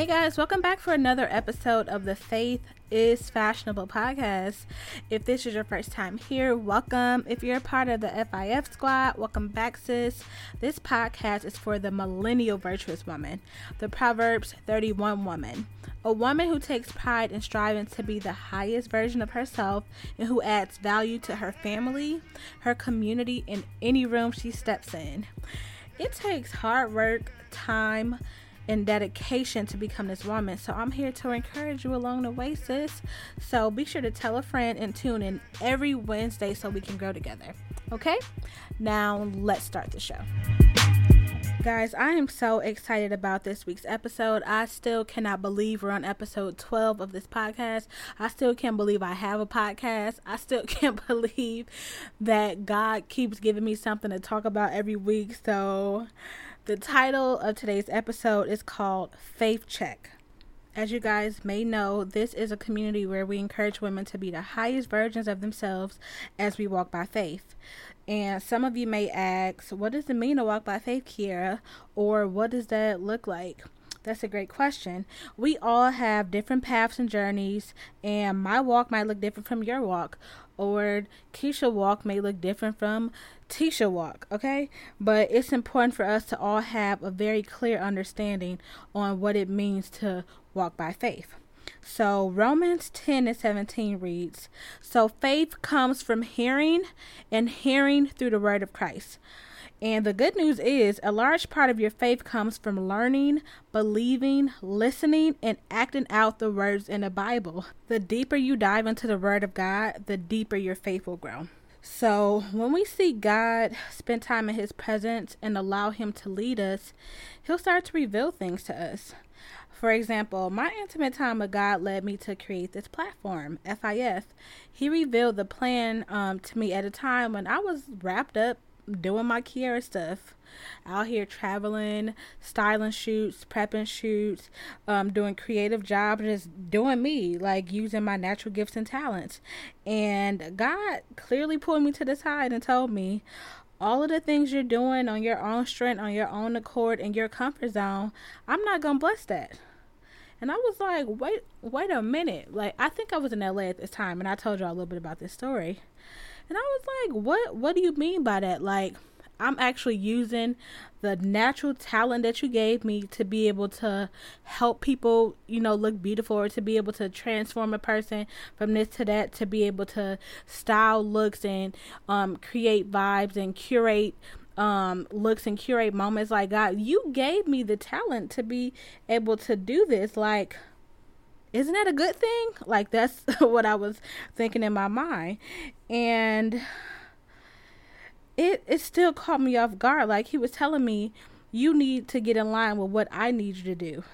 Hey guys, welcome back for another episode of the Faith is Fashionable podcast. If this is your first time here, welcome. If you're a part of the FIF squad, welcome back, sis. This podcast is for the millennial virtuous woman, the Proverbs 31 woman, a woman who takes pride in striving to be the highest version of herself and who adds value to her family, her community, and any room she steps in. It takes hard work, time, and dedication to become this woman. So I'm here to encourage you along the way, sis. So be sure to tell a friend and tune in every Wednesday so we can grow together. Okay? Now let's start the show. Guys, I am so excited about this week's episode. I still cannot believe we're on episode 12 of this podcast. I still can't believe I have a podcast. I still can't believe that God keeps giving me something to talk about every week. So, the title of today's episode is called Faith Check. As you guys may know, this is a community where we encourage women to be the highest versions of themselves as we walk by faith. And some of you may ask, what does it mean to walk by faith, Keaira? Or what does that look like? That's a great question. We all have different paths and journeys, and my walk might look different from your walk, or Keisha walk may look different from Tisha walk, okay? But it's important for us to all have a very clear understanding on what it means to walk by faith. So Romans 10 and 17 reads, So faith comes from hearing, and hearing through the word of Christ. And the good news is, a large part of your faith comes from learning, believing, listening, and acting out the words in the Bible. The deeper you dive into the Word of God, the deeper your faith will grow. So, when we see God spend time in His presence and allow Him to lead us, He'll start to reveal things to us. For example, my intimate time with God led me to create this platform, FIF. He revealed the plan um, to me at a time when I was wrapped up doing my Keaira stuff out here traveling, styling shoots, prepping shoots, um, doing creative jobs, just doing me, like using my natural gifts and talents. And God clearly pulled me to the side and told me, all of the things you're doing on your own strength, on your own accord, in your comfort zone, I'm not gonna bless that. And I was like, wait, wait a minute. Like, I think I was in LA at this time, and I told you all a little bit about this story. And I was like, what? What do you mean by that? Like, I'm actually using the natural talent that you gave me to be able to help people, you know, look beautiful or to be able to transform a person from this to that, to be able to style looks and um, create vibes and curate um, looks and curate moments. Like, God, you gave me the talent to be able to do this. Like, isn't that a good thing? Like, that's what I was thinking in my mind. And it it still caught me off guard. Like he was telling me, you need to get in line with what I need you to do.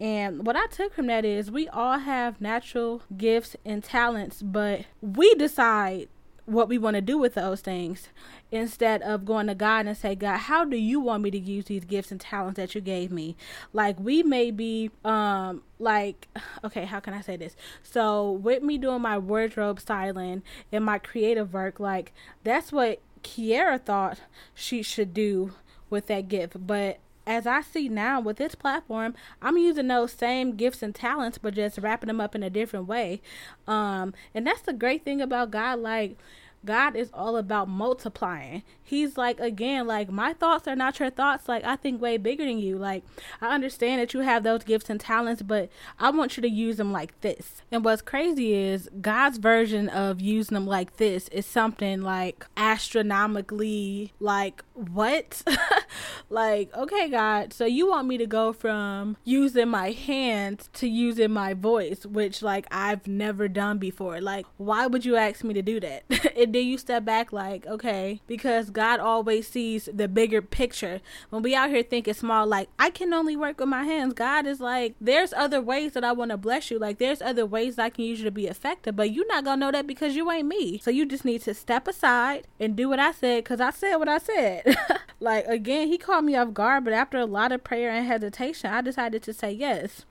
And what I took from that is we all have natural gifts and talents, but we decide what we want to do with those things instead of going to God and say, God, how do you want me to use these gifts and talents that you gave me? Like we may be um like okay, how can I say this? So with me doing my wardrobe styling and my creative work, like that's what Keaira thought she should do with that gift. But as I see now with this platform, I'm using those same gifts and talents, but just wrapping them up in a different way. Um, and that's the great thing about God. Like, God is all about multiplying. He's like, again, like, my thoughts are not your thoughts. Like, I think way bigger than you. Like, I understand that you have those gifts and talents, but I want you to use them like this. And what's crazy is God's version of using them like this is something like astronomically, like, what? like, okay, God, so you want me to go from using my hands to using my voice, which, like, I've never done before. Like, why would you ask me to do that? and then you step back, like, okay, because God always sees the bigger picture. When we out here thinking small, like, I can only work with my hands, God is like, there's other ways that I want to bless you. Like, there's other ways I can use you to be effective, but you're not gonna know that because you ain't me. So you just need to step aside and do what I said because I said what I said. like, again, he caught me off guard, but after a lot of prayer and hesitation, I decided to say yes.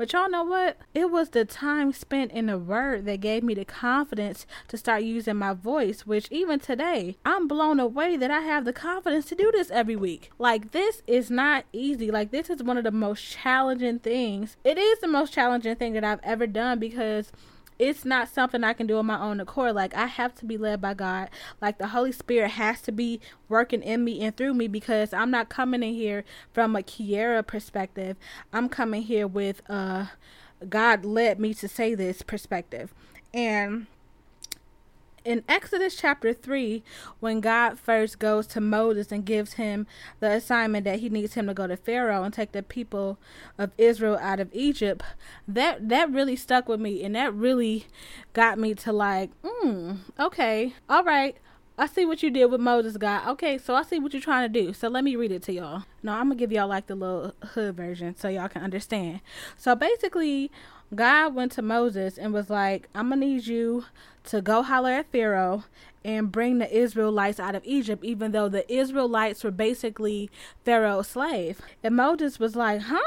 But y'all know what? It was the time spent in the word that gave me the confidence to start using my voice, which even today, I'm blown away that I have the confidence to do this every week. Like, this is not easy. Like, this is one of the most challenging things. It is the most challenging thing that I've ever done because it's not something I can do on my own accord. Like I have to be led by God. Like the Holy Spirit has to be working in me and through me because I'm not coming in here from a Keaira perspective. I'm coming here with uh God led me to say this perspective. And in Exodus chapter 3, when God first goes to Moses and gives him the assignment that he needs him to go to Pharaoh and take the people of Israel out of Egypt, that that really stuck with me and that really got me to like, mm, okay, all right. I see what you did with Moses, God. Okay, so I see what you're trying to do. So let me read it to y'all. No, I'm gonna give y'all like the little hood version so y'all can understand. So basically, God went to Moses and was like, I'm gonna need you to go holler at Pharaoh and bring the Israelites out of Egypt, even though the Israelites were basically Pharaoh's slave. And Moses was like, huh?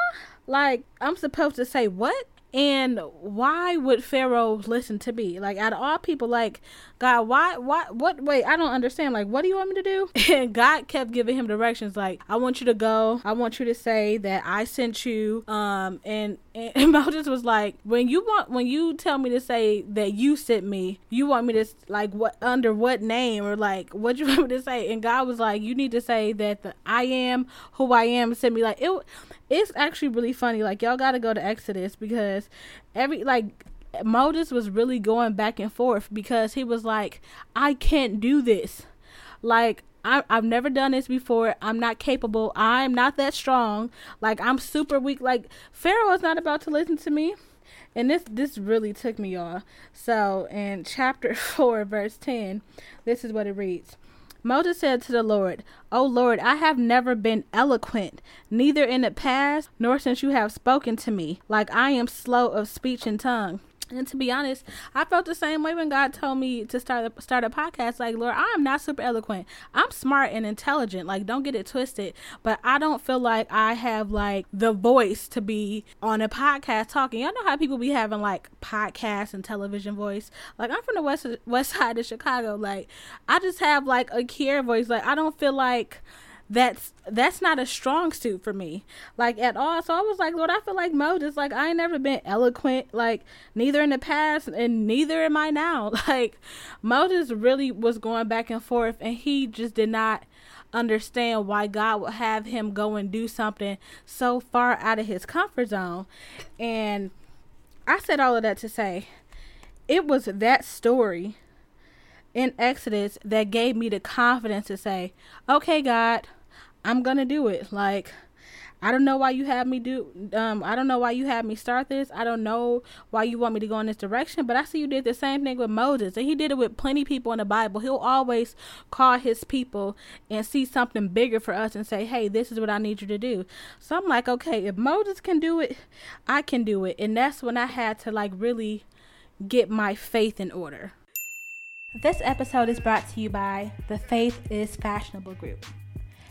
Like, I'm supposed to say what? And why would Pharaoh listen to me? Like out of all people, like God, why, why, what? Wait, I don't understand. Like, what do you want me to do? And God kept giving him directions. Like, I want you to go. I want you to say that I sent you. Um, and and Moses was like, when you want, when you tell me to say that you sent me, you want me to like what under what name or like what you want me to say? And God was like, you need to say that the I am who I am sent me. Like it, it's actually really funny. Like y'all got to go to Exodus because every like Moses was really going back and forth because he was like, I can't do this. Like I, I've never done this before. I'm not capable. I'm not that strong. Like I'm super weak. Like Pharaoh is not about to listen to me. And this this really took me y'all. So in chapter four, verse ten, this is what it reads. Moses said to the Lord, O Lord, I have never been eloquent, neither in the past nor since you have spoken to me, like I am slow of speech and tongue. And to be honest, I felt the same way when God told me to start a, start a podcast. Like, Lord, I am not super eloquent. I'm smart and intelligent. Like, don't get it twisted. But I don't feel like I have like the voice to be on a podcast talking. Y'all know how people be having like podcasts and television voice. Like, I'm from the west west side of Chicago. Like, I just have like a care voice. Like, I don't feel like that's that's not a strong suit for me like at all. So i was like lord i feel like moses like i ain't never been eloquent like neither in the past and neither am i now. Like moses really was going back and forth and he just did not understand why god would have him go and do something so far out of his comfort zone. And i said all of that to say it was that story in Exodus that gave me the confidence to say, okay, God, I'm going to do it. Like, I don't know why you have me do um I don't know why you have me start this. I don't know why you want me to go in this direction, but I see you did the same thing with Moses and he did it with plenty people in the Bible. He'll always call his people and see something bigger for us and say, "Hey, this is what I need you to do." So I'm like, "Okay, if Moses can do it, I can do it." And that's when I had to like really get my faith in order. This episode is brought to you by the Faith is Fashionable Group.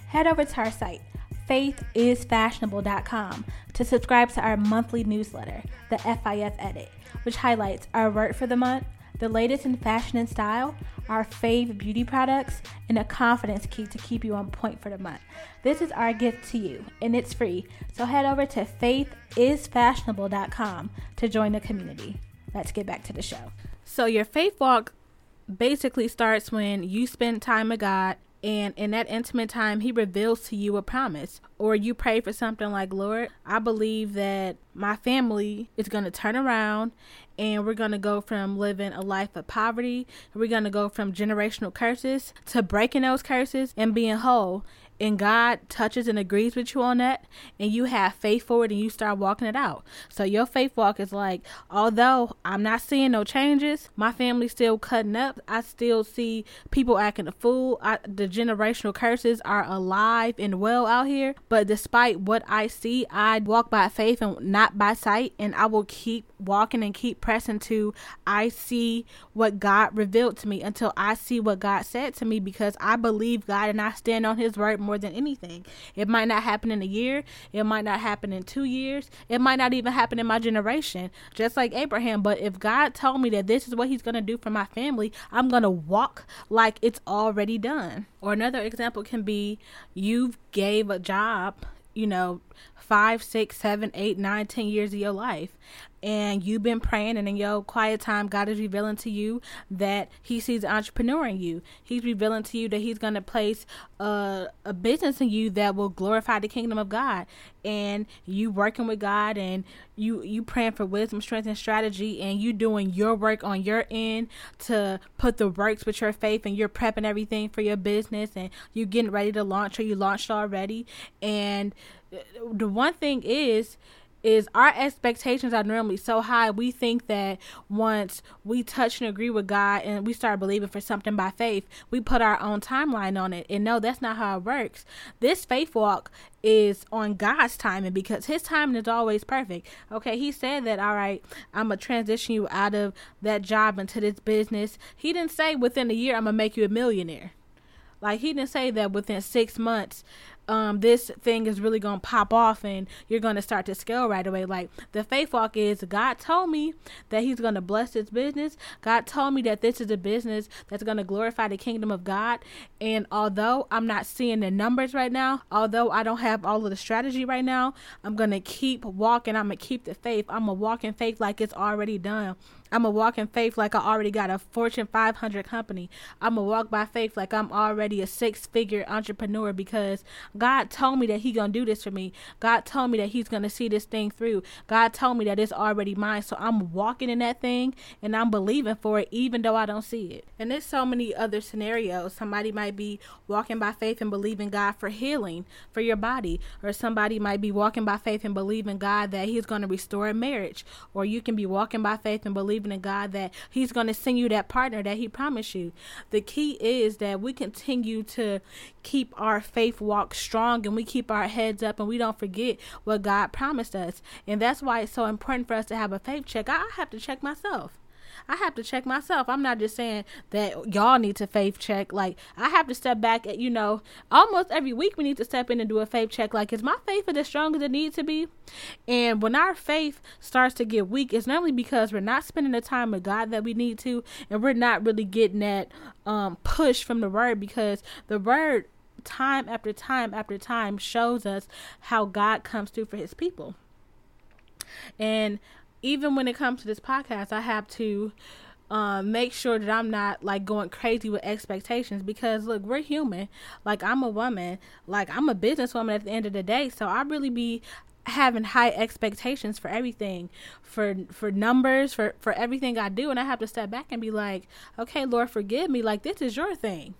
Head over to our site, faithisfashionable.com, to subscribe to our monthly newsletter, the FIF Edit, which highlights our work for the month, the latest in fashion and style, our fave beauty products, and a confidence key to keep you on point for the month. This is our gift to you, and it's free. So head over to faithisfashionable.com to join the community. Let's get back to the show. So, your faith walk basically starts when you spend time with God and in that intimate time he reveals to you a promise or you pray for something like lord i believe that my family is going to turn around and we're going to go from living a life of poverty we're going to go from generational curses to breaking those curses and being whole and God touches and agrees with you on that, and you have faith for it and you start walking it out. So your faith walk is like, although I'm not seeing no changes, my family's still cutting up. I still see people acting a fool. I, the generational curses are alive and well out here. But despite what I see, I walk by faith and not by sight, and I will keep walking and keep pressing to I see what God revealed to me until I see what God said to me because I believe God and I stand on his word more than anything. It might not happen in a year, it might not happen in 2 years, it might not even happen in my generation, just like Abraham, but if God told me that this is what he's going to do for my family, I'm going to walk like it's already done. Or another example can be you've gave a job you know, five, six, seven, eight, nine, ten years of your life. And you've been praying, and in your quiet time, God is revealing to you that He sees an entrepreneur in you. He's revealing to you that He's going to place a, a business in you that will glorify the kingdom of God. And you working with God, and you you praying for wisdom, strength, and strategy, and you doing your work on your end to put the works with your faith, and you're prepping everything for your business, and you getting ready to launch, or you launched already, and the one thing is is our expectations are normally so high we think that once we touch and agree with God and we start believing for something by faith, we put our own timeline on it. And no, that's not how it works. This faith walk is on God's timing because his timing is always perfect. Okay, he said that all right, I'm gonna transition you out of that job into this business. He didn't say within a year I'm gonna make you a millionaire. Like he didn't say that within six months um, this thing is really going to pop off and you're going to start to scale right away. Like the faith walk is God told me that He's going to bless this business. God told me that this is a business that's going to glorify the kingdom of God. And although I'm not seeing the numbers right now, although I don't have all of the strategy right now, I'm going to keep walking. I'm going to keep the faith. I'm going to walk in faith like it's already done. I'm going to walk in faith like I already got a Fortune 500 company. I'm going to walk by faith like I'm already a six figure entrepreneur because God told me that He going to do this for me. God told me that He's going to see this thing through. God told me that it's already mine. So I'm walking in that thing and I'm believing for it even though I don't see it. And there's so many other scenarios. Somebody might be walking by faith and believing God for healing for your body, or somebody might be walking by faith and believing God that He's going to restore a marriage, or you can be walking by faith and believing believing in God that He's going to send you that partner that He promised you. The key is that we continue to keep our faith walk strong and we keep our heads up and we don't forget what God promised us. And that's why it's so important for us to have a faith check. I have to check myself. I have to check myself. I'm not just saying that y'all need to faith check. Like I have to step back at you know, almost every week we need to step in and do a faith check. Like is my faith as strong as it needs to be? And when our faith starts to get weak, it's normally because we're not spending the time with God that we need to, and we're not really getting that um push from the word because the word time after time after time shows us how God comes through for his people. And even when it comes to this podcast, I have to um, make sure that I'm not like going crazy with expectations because look, we're human. Like I'm a woman, like I'm a businesswoman at the end of the day, so I really be having high expectations for everything for for numbers for for everything I do. And I have to step back and be like okay Lord forgive me. Like this is your thing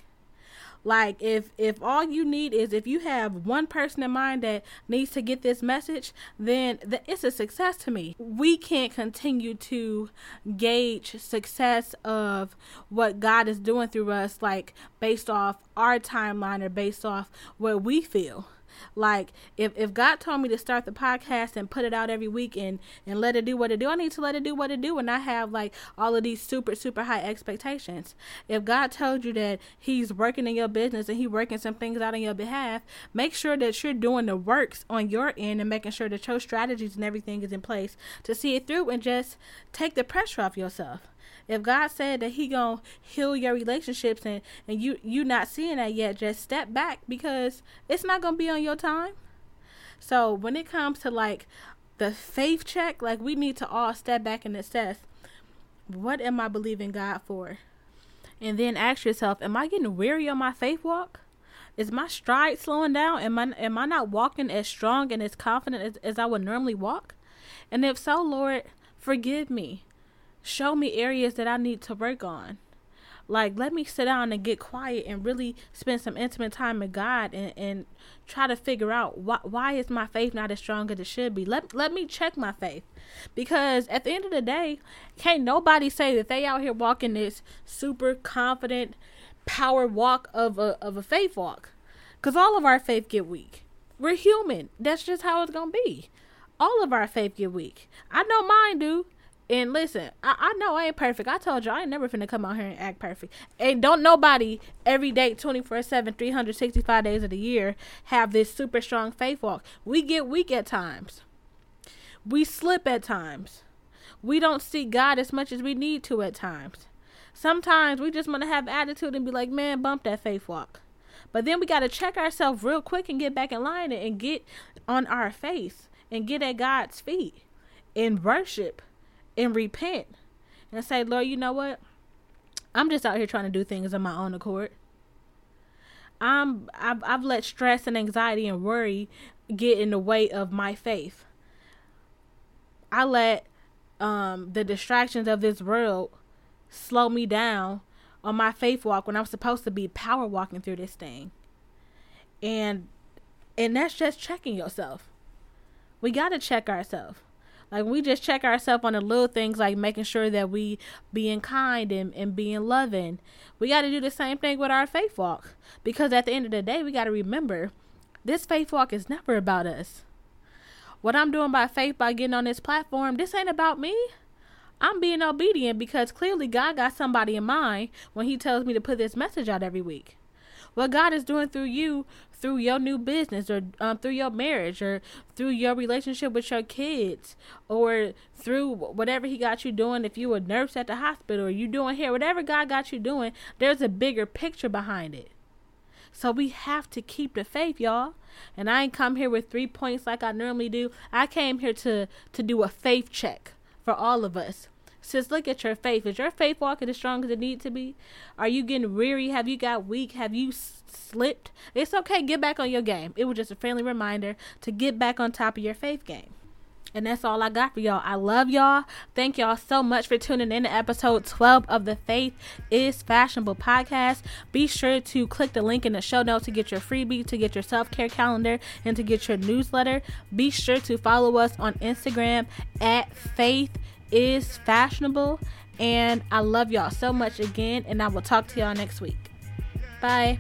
like if if all you need is if you have one person in mind that needs to get this message, then the, it's a success to me. We can't continue to gauge success of what God is doing through us like based off our timeline or based off what we feel. Like if if God told me to start the podcast and put it out every week and and let it do what it do, I need to let it do what it do and not have like all of these super super high expectations. If God told you that He's working in your business and He working some things out on your behalf, make sure that you're doing the works on your end and making sure that your strategies and everything is in place to see it through and just take the pressure off yourself. If God said that He gonna heal your relationships and and you you not seeing that yet, just step back because it's not gonna be on your time. So when it comes to like the faith check, like we need to all step back and assess what am I believing God for? And then ask yourself, am I getting weary on my faith walk? Is my stride slowing down? Am I am I not walking as strong and as confident as, as I would normally walk? And if so, Lord, forgive me show me areas that I need to work on. Like, let me sit down and get quiet and really spend some intimate time with God and, and try to figure out why, why is my faith not as strong as it should be. Let, let me check my faith. Because at the end of the day, can't nobody say that they out here walking this super confident power walk of a, of a faith walk. Because all of our faith get weak. We're human. That's just how it's going to be. All of our faith get weak. I know mine do And listen, I, I know I ain't perfect. I told you I ain't never finna come out here and act perfect. And don't nobody every day, 24 7, 365 days of the year, have this super strong faith walk. We get weak at times, we slip at times. We don't see God as much as we need to at times. Sometimes we just want to have attitude and be like, man, bump that faith walk. But then we got to check ourselves real quick and get back in line and get on our face and get at God's feet and worship and repent and say, Lord, you know what? I'm just out here trying to do things on my own accord. I'm I've, I've let stress and anxiety and worry get in the way of my faith. I let um, the distractions of this world slow me down on my faith walk when I'm supposed to be power walking through this thing. And and that's just checking yourself. We got to check ourselves. Like we just check ourselves on the little things like making sure that we being kind and, and being loving. We got to do the same thing with our faith walk. Because at the end of the day, we got to remember this faith walk is never about us. What I'm doing by faith by getting on this platform, this ain't about me. I'm being obedient because clearly God got somebody in mind when He tells me to put this message out every week. What God is doing through you through your new business or um, through your marriage or through your relationship with your kids or through whatever he got you doing. If you a nurse at the hospital or you doing here whatever god got you doing there's a bigger picture behind it. So we have to keep the faith y'all. And i ain't come here with three points like i normally do. I came here to to do a faith check for all of us Sis, look at your faith. Is your faith walking as strong as it needs to be? Are you getting weary? Have you got weak? Have you slipped? It's okay. Get back on your game. It was just a friendly reminder to get back on top of your faith game. And that's all I got for y'all. I love y'all. Thank y'all so much for tuning in to episode 12 of the Faith is Fashionable podcast. Be sure to click the link in the show notes to get your freebie, to get your self care calendar, and to get your newsletter. Be sure to follow us on Instagram at Faith is fashionable. And I love y'all so much again. And I will talk to y'all next week. Bye.